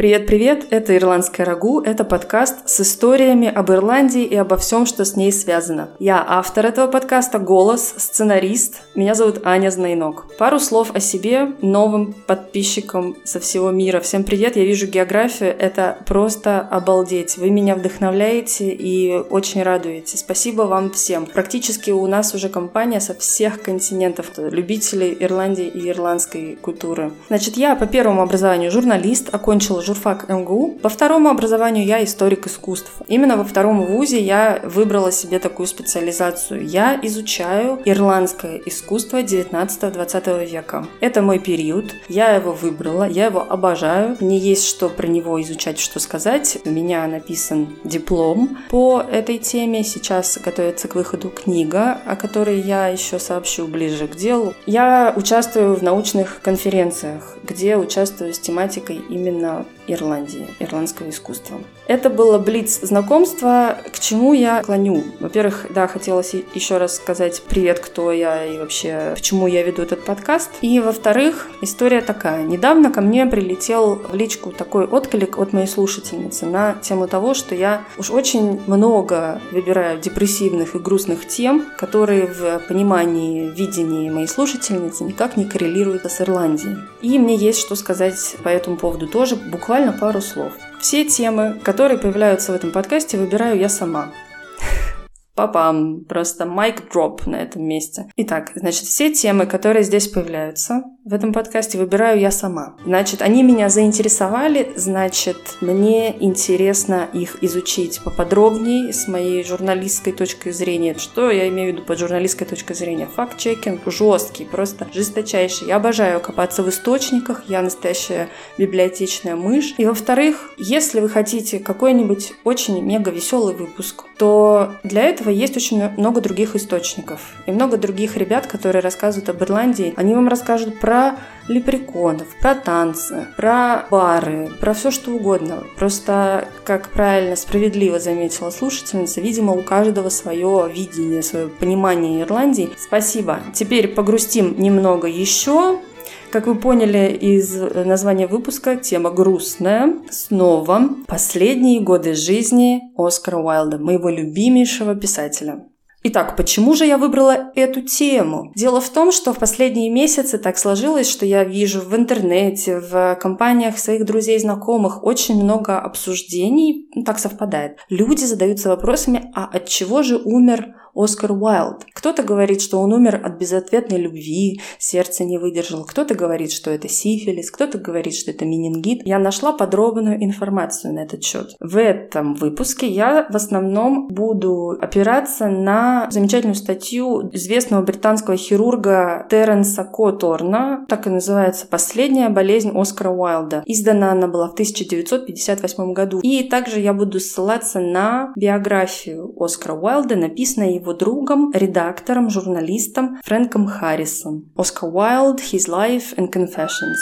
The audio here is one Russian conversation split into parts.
Привет-привет, это «Ирландская рагу», это подкаст с историями об Ирландии и обо всем, что с ней связано. Я автор этого подкаста, голос, сценарист. Меня зовут Аня Знайнок. Пару слов о себе новым подписчикам со всего мира. Всем привет, я вижу географию, это просто обалдеть. Вы меня вдохновляете и очень радуете. Спасибо вам всем. Практически у нас уже компания со всех континентов, любителей Ирландии и ирландской культуры. Значит, я по первому образованию журналист, окончила журфак МГУ. По второму образованию я историк искусств. Именно во втором вузе я выбрала себе такую специализацию. Я изучаю ирландское искусство 19-20 века. Это мой период. Я его выбрала, я его обожаю. Мне есть что про него изучать, что сказать. У меня написан диплом по этой теме. Сейчас готовится к выходу книга, о которой я еще сообщу ближе к делу. Я участвую в научных конференциях, где участвую с тематикой именно Ирландии, ирландского искусства. Это было блиц знакомства, к чему я клоню. Во-первых, да, хотелось еще раз сказать привет, кто я и вообще почему я веду этот подкаст. И во-вторых, история такая. Недавно ко мне прилетел в личку такой отклик от моей слушательницы на тему того, что я уж очень много выбираю депрессивных и грустных тем, которые в понимании, видении моей слушательницы никак не коррелируют с Ирландией. И мне есть что сказать по этому поводу тоже, буквально буквально пару слов. Все темы, которые появляются в этом подкасте, выбираю я сама. Папам, просто майк дроп на этом месте. Итак, значит, все темы, которые здесь появляются в этом подкасте, выбираю я сама. Значит, они меня заинтересовали, значит, мне интересно их изучить поподробнее с моей журналистской точки зрения. Что я имею в виду под журналистской точкой зрения? Факт-чекинг жесткий, просто жесточайший. Я обожаю копаться в источниках, я настоящая библиотечная мышь. И во-вторых, если вы хотите какой-нибудь очень мега веселый выпуск, то для этого этого есть очень много других источников. И много других ребят, которые рассказывают об Ирландии. Они вам расскажут про лепреконов, про танцы, про бары, про все что угодно. Просто, как правильно, справедливо заметила слушательница, видимо, у каждого свое видение, свое понимание Ирландии. Спасибо. Теперь погрустим немного еще. Как вы поняли из названия выпуска, тема грустная. Снова последние годы жизни Оскара Уайлда, моего любимейшего писателя. Итак, почему же я выбрала эту тему? Дело в том, что в последние месяцы так сложилось, что я вижу в интернете, в компаниях своих друзей и знакомых очень много обсуждений, так совпадает. Люди задаются вопросами, а от чего же умер Оскар Уайлд. Кто-то говорит, что он умер от безответной любви, сердце не выдержало. Кто-то говорит, что это сифилис, кто-то говорит, что это менингит. Я нашла подробную информацию на этот счет. В этом выпуске я в основном буду опираться на замечательную статью известного британского хирурга Теренса Которна, так и называется «Последняя болезнь Оскара Уайлда». Издана она была в 1958 году. И также я буду ссылаться на биографию Оскара Уайлда, написанную его другом, редактором, журналистом Фрэнком Харрисом. Оскар Уайлд, His Life and Confessions.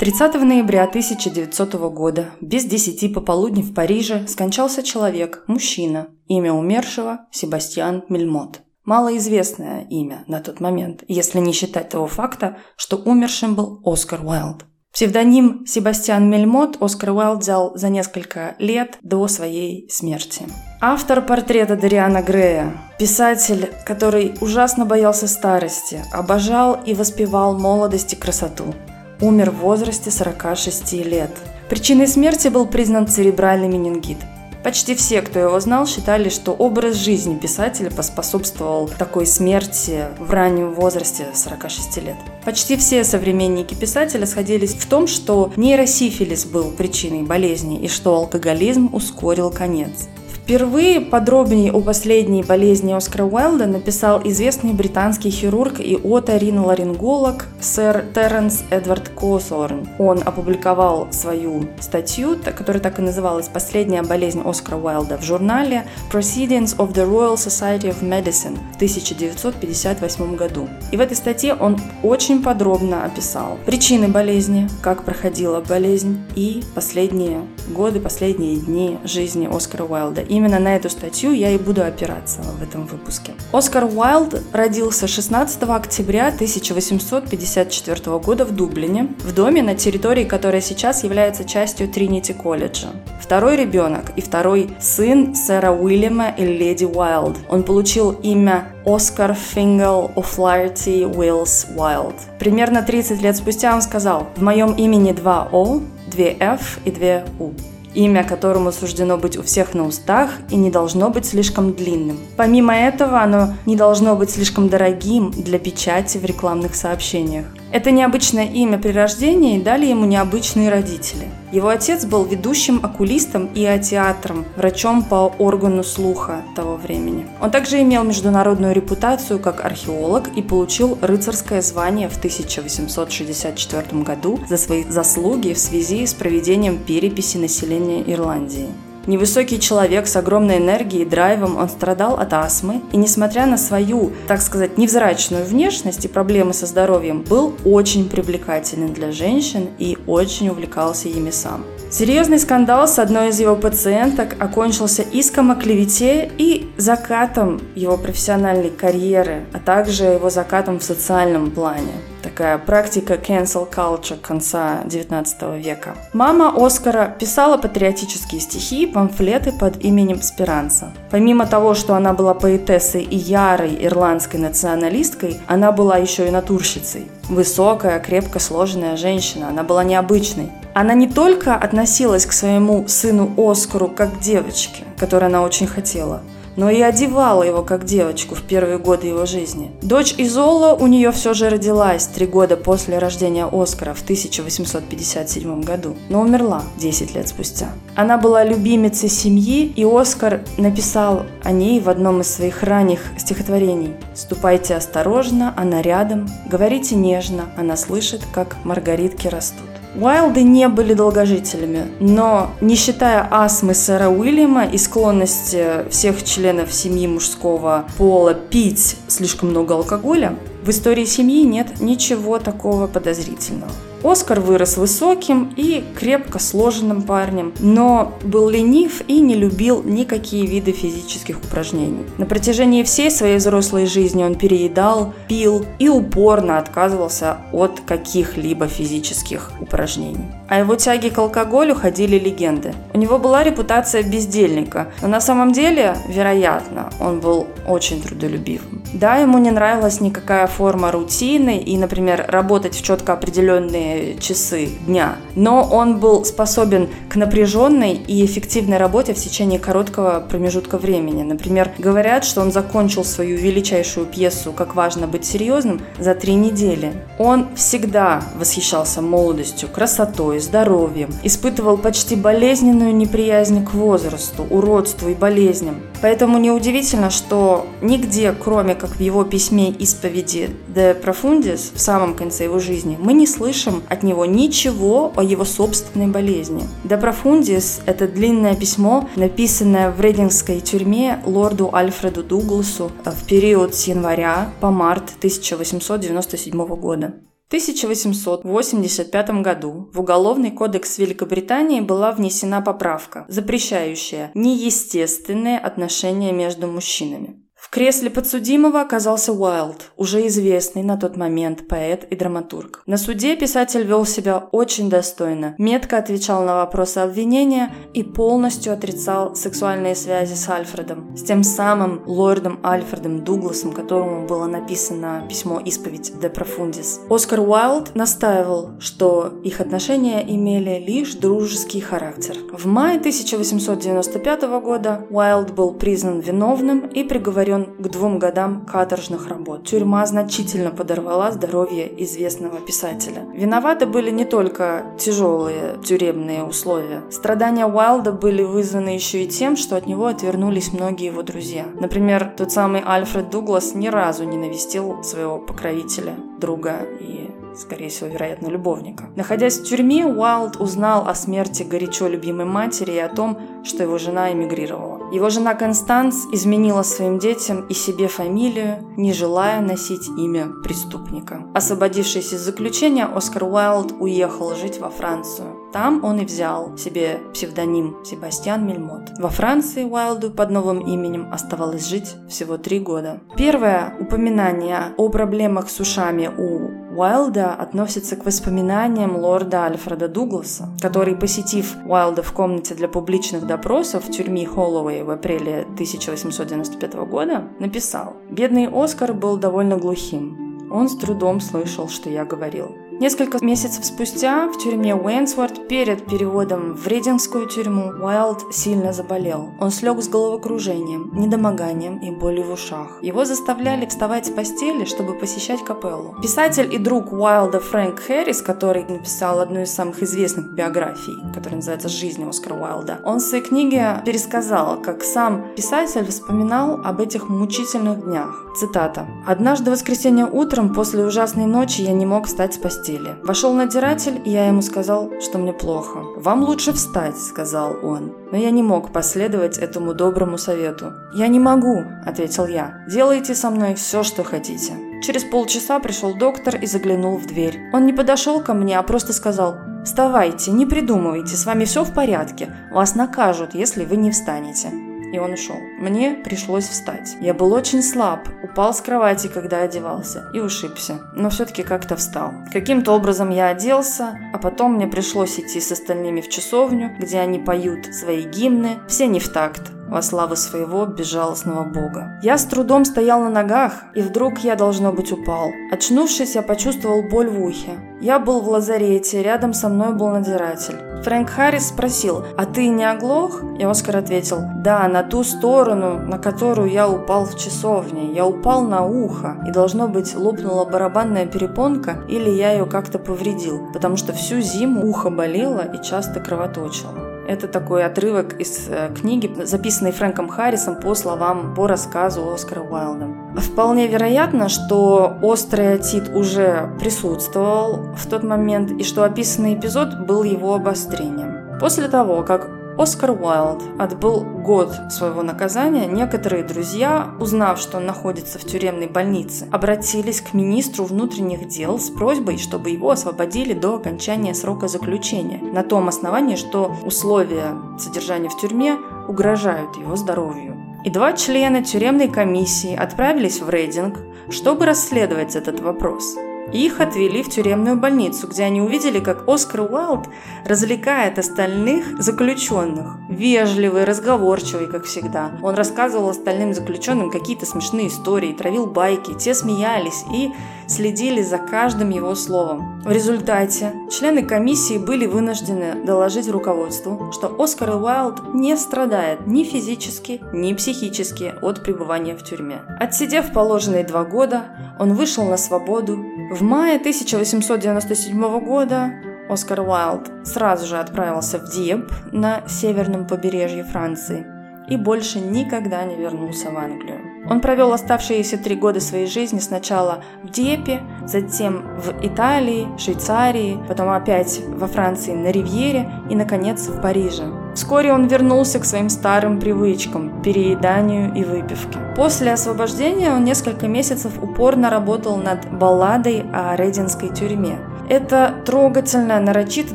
30 ноября 1900 года, без десяти пополудни в Париже, скончался человек, мужчина, имя умершего – Себастьян Мельмот. Малоизвестное имя на тот момент, если не считать того факта, что умершим был Оскар Уайлд. Псевдоним Себастьян Мельмот Оскар Уайлд взял за несколько лет до своей смерти. Автор портрета Дариана Грея, писатель, который ужасно боялся старости, обожал и воспевал молодость и красоту, умер в возрасте 46 лет. Причиной смерти был признан церебральный менингит – Почти все, кто его знал, считали, что образ жизни писателя поспособствовал такой смерти в раннем возрасте 46 лет. Почти все современники писателя сходились в том, что нейросифилис был причиной болезни и что алкоголизм ускорил конец. Впервые подробнее о последней болезни Оскара Уайлда написал известный британский хирург и оториноларинголог сэр Терренс Эдвард Косорн. Он опубликовал свою статью, которая так и называлась «Последняя болезнь Оскара Уайлда» в журнале Proceedings of the Royal Society of Medicine в 1958 году. И в этой статье он очень подробно описал причины болезни, как проходила болезнь и последние годы, последние дни жизни Оскара Уайлда. И именно на эту статью я и буду опираться в этом выпуске. Оскар Уайлд родился 16 октября 1854 года в Дублине, в доме, на территории которой сейчас является частью Тринити колледжа. Второй ребенок и второй сын сэра Уильяма и леди Уайлд. Он получил имя Оскар Фингл О'Флаерти Уиллс Уайлд. Примерно 30 лет спустя он сказал, в моем имени два О, две F и две У имя которому суждено быть у всех на устах и не должно быть слишком длинным. Помимо этого, оно не должно быть слишком дорогим для печати в рекламных сообщениях. Это необычное имя при рождении дали ему необычные родители. Его отец был ведущим окулистом и атеатром, врачом по органу слуха того времени. Он также имел международную репутацию как археолог и получил рыцарское звание в 1864 году за свои заслуги в связи с проведением переписи населения Ирландии. Невысокий человек с огромной энергией и драйвом, он страдал от астмы и, несмотря на свою, так сказать, невзрачную внешность и проблемы со здоровьем, был очень привлекателен для женщин и очень увлекался ими сам. Серьезный скандал с одной из его пациенток окончился иском о клевете и закатом его профессиональной карьеры, а также его закатом в социальном плане такая практика cancel culture конца 19 века. Мама Оскара писала патриотические стихи и памфлеты под именем Спиранца. Помимо того, что она была поэтессой и ярой ирландской националисткой, она была еще и натурщицей. Высокая, крепко сложенная женщина, она была необычной. Она не только относилась к своему сыну Оскару как к девочке, которой она очень хотела, но и одевала его как девочку в первые годы его жизни. Дочь Изола у нее все же родилась три года после рождения Оскара в 1857 году, но умерла 10 лет спустя. Она была любимицей семьи, и Оскар написал о ней в одном из своих ранних стихотворений. «Ступайте осторожно, она рядом, говорите нежно, она слышит, как маргаритки растут». Уайлды не были долгожителями, но не считая астмы сэра Уильяма и склонности всех членов семьи мужского пола пить слишком много алкоголя, в истории семьи нет ничего такого подозрительного. Оскар вырос высоким и крепко сложенным парнем, но был ленив и не любил никакие виды физических упражнений. На протяжении всей своей взрослой жизни он переедал, пил и упорно отказывался от каких-либо физических упражнений. О его тяге к алкоголю ходили легенды. У него была репутация бездельника, но на самом деле, вероятно, он был очень трудолюбивым. Да, ему не нравилась никакая форма рутины и, например, работать в четко определенные часы дня, но он был способен к напряженной и эффективной работе в течение короткого промежутка времени. Например, говорят, что он закончил свою величайшую пьесу «Как важно быть серьезным» за три недели. Он всегда восхищался молодостью, красотой, здоровьем, испытывал почти болезненную неприязнь к возрасту, уродству и болезням. Поэтому неудивительно, что нигде, кроме как в его письме исповеди «De Profundis» в самом конце его жизни, мы не слышим от него ничего о его собственной болезни. De Profundis – это длинное письмо, написанное в рейдингской тюрьме лорду Альфреду Дугласу в период с января по март 1897 года. В 1885 году в Уголовный кодекс Великобритании была внесена поправка, запрещающая неестественные отношения между мужчинами. Кресле подсудимого оказался Уайлд, уже известный на тот момент поэт и драматург. На суде писатель вел себя очень достойно, метко отвечал на вопросы обвинения и полностью отрицал сексуальные связи с Альфредом, с тем самым лордом Альфредом Дугласом, которому было написано письмо «Исповедь де Профундис». Оскар Уайлд настаивал, что их отношения имели лишь дружеский характер. В мае 1895 года Уайлд был признан виновным и приговорен приговорен к двум годам каторжных работ. Тюрьма значительно подорвала здоровье известного писателя. Виноваты были не только тяжелые тюремные условия. Страдания Уайлда были вызваны еще и тем, что от него отвернулись многие его друзья. Например, тот самый Альфред Дуглас ни разу не навестил своего покровителя, друга и скорее всего, вероятно, любовника. Находясь в тюрьме, Уайлд узнал о смерти горячо любимой матери и о том, что его жена эмигрировала. Его жена Констанс изменила своим детям и себе фамилию, не желая носить имя преступника. Освободившись из заключения, Оскар Уайлд уехал жить во Францию. Там он и взял себе псевдоним Себастьян Мельмот. Во Франции Уайлду под новым именем оставалось жить всего три года. Первое упоминание о проблемах с ушами у Уайлда относится к воспоминаниям лорда Альфреда Дугласа, который, посетив Уайлда в комнате для публичных допросов в тюрьме Холлоуэй в апреле 1895 года, написал «Бедный Оскар был довольно глухим. Он с трудом слышал, что я говорил. Несколько месяцев спустя в тюрьме Уэйнсворт перед переводом в Рейдингскую тюрьму Уайлд сильно заболел. Он слег с головокружением, недомоганием и болью в ушах. Его заставляли вставать с постели, чтобы посещать капеллу. Писатель и друг Уайлда Фрэнк Хэррис, который написал одну из самых известных биографий, которая называется «Жизнь Оскара Уайлда», он в своей книге пересказал, как сам писатель вспоминал об этих мучительных днях. Цитата. «Однажды воскресенье утром после ужасной ночи я не мог встать с постели постели. Вошел надзиратель, и я ему сказал, что мне плохо. «Вам лучше встать», — сказал он. Но я не мог последовать этому доброму совету. «Я не могу», — ответил я. «Делайте со мной все, что хотите». Через полчаса пришел доктор и заглянул в дверь. Он не подошел ко мне, а просто сказал «Вставайте, не придумывайте, с вами все в порядке. Вас накажут, если вы не встанете» и он ушел. Мне пришлось встать. Я был очень слаб, упал с кровати, когда одевался, и ушибся, но все-таки как-то встал. Каким-то образом я оделся, а потом мне пришлось идти с остальными в часовню, где они поют свои гимны, все не в такт, во славу своего безжалостного бога. Я с трудом стоял на ногах, и вдруг я, должно быть, упал. Очнувшись, я почувствовал боль в ухе. Я был в лазарете, рядом со мной был надзиратель. Фрэнк Харрис спросил, «А ты не оглох?» И Оскар ответил, «Да, на ту сторону, на которую я упал в часовне. Я упал на ухо, и, должно быть, лопнула барабанная перепонка, или я ее как-то повредил, потому что всю зиму ухо болело и часто кровоточило». Это такой отрывок из э, книги, записанной Фрэнком Харрисом по словам, по рассказу Оскара Уайлда. Вполне вероятно, что острый отит уже присутствовал в тот момент и что описанный эпизод был его обострением. После того, как Оскар Уайлд отбыл год своего наказания. Некоторые друзья, узнав, что он находится в тюремной больнице, обратились к министру внутренних дел с просьбой, чтобы его освободили до окончания срока заключения, на том основании, что условия содержания в тюрьме угрожают его здоровью. И два члена тюремной комиссии отправились в Рейдинг, чтобы расследовать этот вопрос – их отвели в тюремную больницу, где они увидели, как Оскар Уайлд развлекает остальных заключенных. Вежливый, разговорчивый, как всегда. Он рассказывал остальным заключенным какие-то смешные истории, травил байки, те смеялись и следили за каждым его словом. В результате члены комиссии были вынуждены доложить руководству, что Оскар Уайлд не страдает ни физически, ни психически от пребывания в тюрьме. Отсидев положенные два года, он вышел на свободу в мае 1897 года Оскар Уайлд сразу же отправился в Диеп на северном побережье Франции и больше никогда не вернулся в Англию. Он провел оставшиеся три года своей жизни сначала в Диепе, затем в Италии, Швейцарии, потом опять во Франции на Ривьере и, наконец, в Париже. Вскоре он вернулся к своим старым привычкам – перееданию и выпивке. После освобождения он несколько месяцев упорно работал над балладой о Рейдинской тюрьме. Это трогательная, нарочито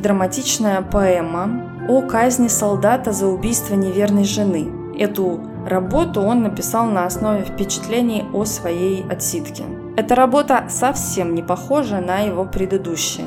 драматичная поэма о казни солдата за убийство неверной жены. Эту Работу он написал на основе впечатлений о своей отсидке. Эта работа совсем не похожа на его предыдущие.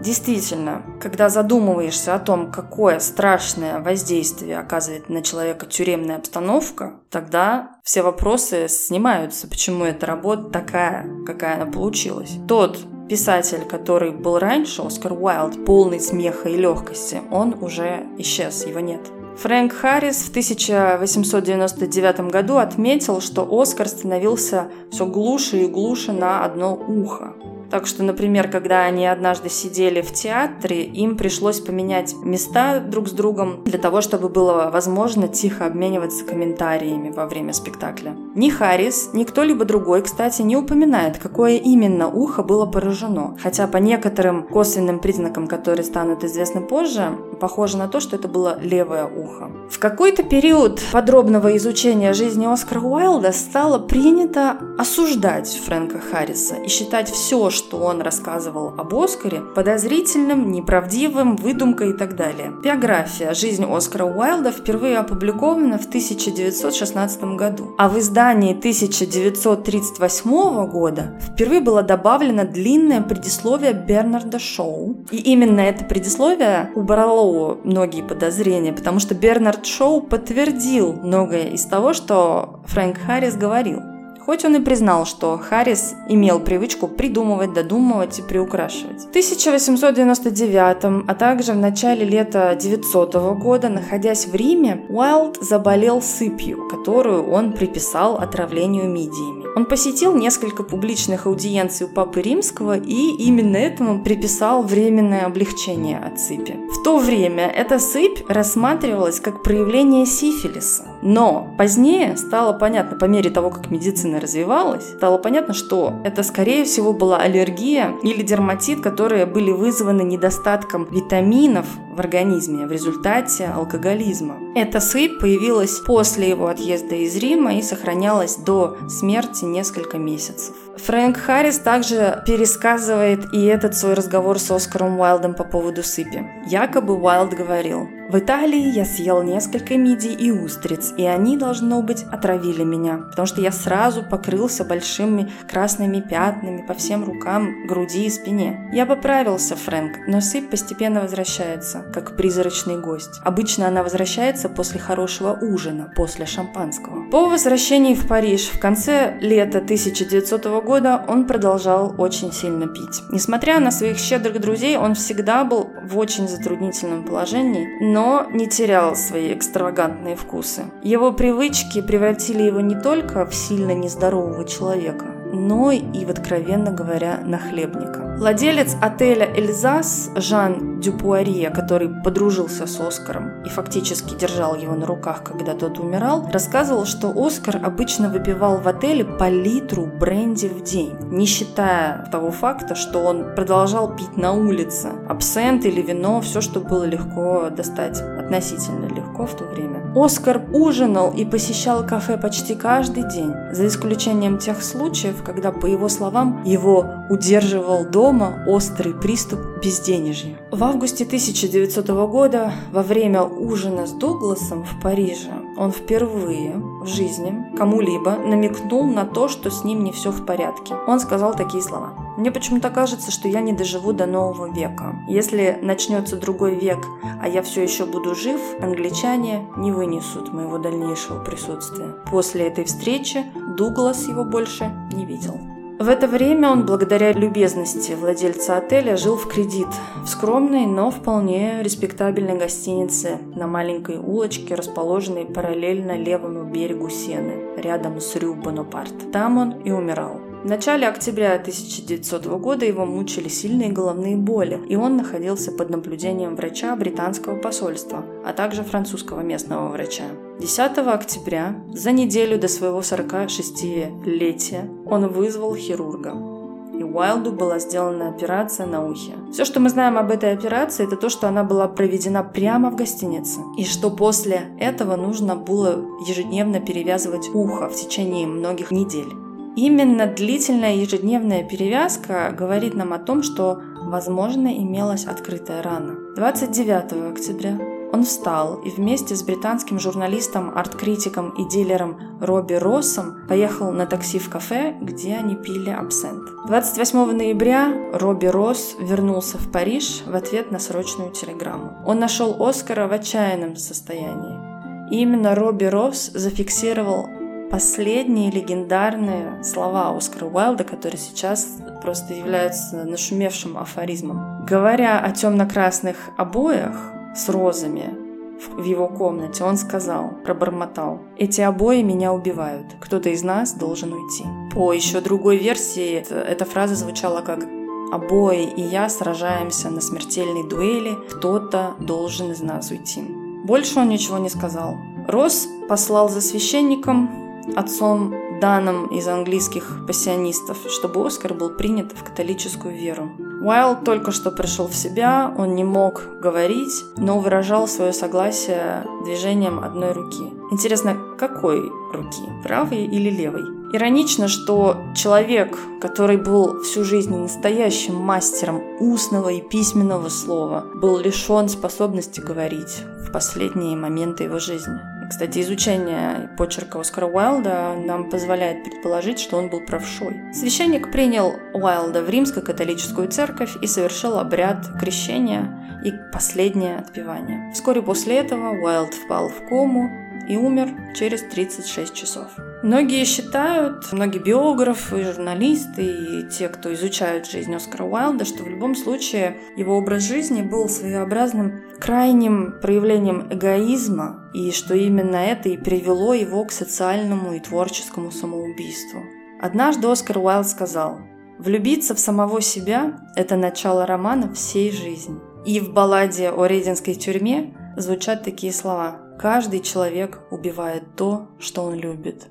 Действительно, когда задумываешься о том, какое страшное воздействие оказывает на человека тюремная обстановка, тогда все вопросы снимаются, почему эта работа такая, какая она получилась. Тот писатель, который был раньше, Оскар Уайлд, полный смеха и легкости, он уже исчез, его нет. Фрэнк Харрис в 1899 году отметил, что Оскар становился все глуше и глуше на одно ухо. Так что, например, когда они однажды сидели в театре, им пришлось поменять места друг с другом для того, чтобы было возможно тихо обмениваться комментариями во время спектакля. Ни Харрис, ни кто-либо другой, кстати, не упоминает, какое именно ухо было поражено. Хотя по некоторым косвенным признакам, которые станут известны позже, похоже на то, что это было левое ухо. В какой-то период подробного изучения жизни Оскара Уайлда стало принято осуждать Фрэнка Харриса и считать все, что он рассказывал об Оскаре, подозрительным, неправдивым, выдумкой и так далее. Биография «Жизнь Оскара Уайлда» впервые опубликована в 1916 году, а в издании 1938 года впервые было добавлено длинное предисловие Бернарда Шоу. И именно это предисловие убрало многие подозрения, потому что Бернард Шоу подтвердил многое из того, что Фрэнк Харрис говорил. Хоть он и признал, что Харрис имел привычку придумывать, додумывать и приукрашивать. В 1899, а также в начале лета 900 года, находясь в Риме, Уайлд заболел сыпью, которую он приписал отравлению мидиями. Он посетил несколько публичных аудиенций у Папы Римского и именно этому приписал временное облегчение от сыпи. В то время эта сыпь рассматривалась как проявление сифилиса. Но позднее стало понятно, по мере того, как медицина развивалась, стало понятно, что это, скорее всего, была аллергия или дерматит, которые были вызваны недостатком витаминов в организме в результате алкоголизма. Эта сыпь появилась после его отъезда из Рима и сохранялась до смерти несколько месяцев. Фрэнк Харрис также пересказывает и этот свой разговор с Оскаром Уайлдом по поводу сыпи. Якобы Уайлд говорил, в Италии я съел несколько мидий и устриц, и они, должно быть, отравили меня, потому что я сразу покрылся большими красными пятнами по всем рукам, груди и спине. Я поправился, Фрэнк, но сыпь постепенно возвращается, как призрачный гость. Обычно она возвращается после хорошего ужина, после шампанского. По возвращении в Париж в конце лета 1900 года он продолжал очень сильно пить. Несмотря на своих щедрых друзей, он всегда был в очень затруднительном положении, но не терял свои экстравагантные вкусы. Его привычки превратили его не только в сильно нездорового человека, но и, в откровенно говоря, нахлебника. Владелец отеля «Эльзас» Жан Дюпуарье, который подружился с Оскаром и фактически держал его на руках, когда тот умирал, рассказывал, что Оскар обычно выпивал в отеле по литру бренди в день, не считая того факта, что он продолжал пить на улице. Абсент или вино, все, что было легко достать, относительно легко в то время. Оскар ужинал и посещал кафе почти каждый день, за исключением тех случаев, когда, по его словам, его удерживал дома острый приступ безденежья. В августе 1900 года, во время ужина с Дугласом в Париже, он впервые в жизни кому-либо намекнул на то, что с ним не все в порядке. Он сказал такие слова. «Мне почему-то кажется, что я не доживу до нового века. Если начнется другой век, а я все еще буду жив, англичане не вынесут моего дальнейшего присутствия». После этой встречи Дуглас его больше не видел. В это время он, благодаря любезности владельца отеля, жил в кредит в скромной, но вполне респектабельной гостинице на маленькой улочке, расположенной параллельно левому берегу Сены, рядом с Рю Бонапарт. Там он и умирал. В начале октября 1900 года его мучили сильные головные боли, и он находился под наблюдением врача британского посольства, а также французского местного врача. 10 октября, за неделю до своего 46-летия, он вызвал хирурга. И Уайлду была сделана операция на ухе. Все, что мы знаем об этой операции, это то, что она была проведена прямо в гостинице. И что после этого нужно было ежедневно перевязывать ухо в течение многих недель. Именно длительная ежедневная перевязка говорит нам о том, что, возможно, имелась открытая рана. 29 октября он встал и вместе с британским журналистом, арт-критиком и дилером Робби Россом поехал на такси в кафе, где они пили абсент. 28 ноября Робби Росс вернулся в Париж в ответ на срочную телеграмму. Он нашел Оскара в отчаянном состоянии. И именно Робби Росс зафиксировал последние легендарные слова Оскара Уайлда, которые сейчас просто являются нашумевшим афоризмом. Говоря о темно-красных обоях с розами в его комнате, он сказал, пробормотал, «Эти обои меня убивают. Кто-то из нас должен уйти». По еще другой версии эта фраза звучала как обои и я сражаемся на смертельной дуэли, кто-то должен из нас уйти. Больше он ничего не сказал. Росс послал за священником, отцом Даном из английских пассионистов, чтобы Оскар был принят в католическую веру. Уайлд только что пришел в себя, он не мог говорить, но выражал свое согласие движением одной руки. Интересно, какой руки? Правой или левой? Иронично, что человек, который был всю жизнь настоящим мастером устного и письменного слова, был лишен способности говорить в последние моменты его жизни. Кстати, изучение почерка Оскара Уайлда нам позволяет предположить, что он был правшой. Священник принял Уайлда в римскую католическую церковь и совершил обряд крещения и последнее отпевание. Вскоре после этого Уайлд впал в кому и умер через 36 часов. Многие считают, многие биографы, журналисты и те, кто изучают жизнь Оскара Уайлда, что в любом случае его образ жизни был своеобразным крайним проявлением эгоизма, и что именно это и привело его к социальному и творческому самоубийству. Однажды Оскар Уайлд сказал, «Влюбиться в самого себя – это начало романа всей жизни». И в балладе о Рейдинской тюрьме звучат такие слова – Каждый человек убивает то, что он любит.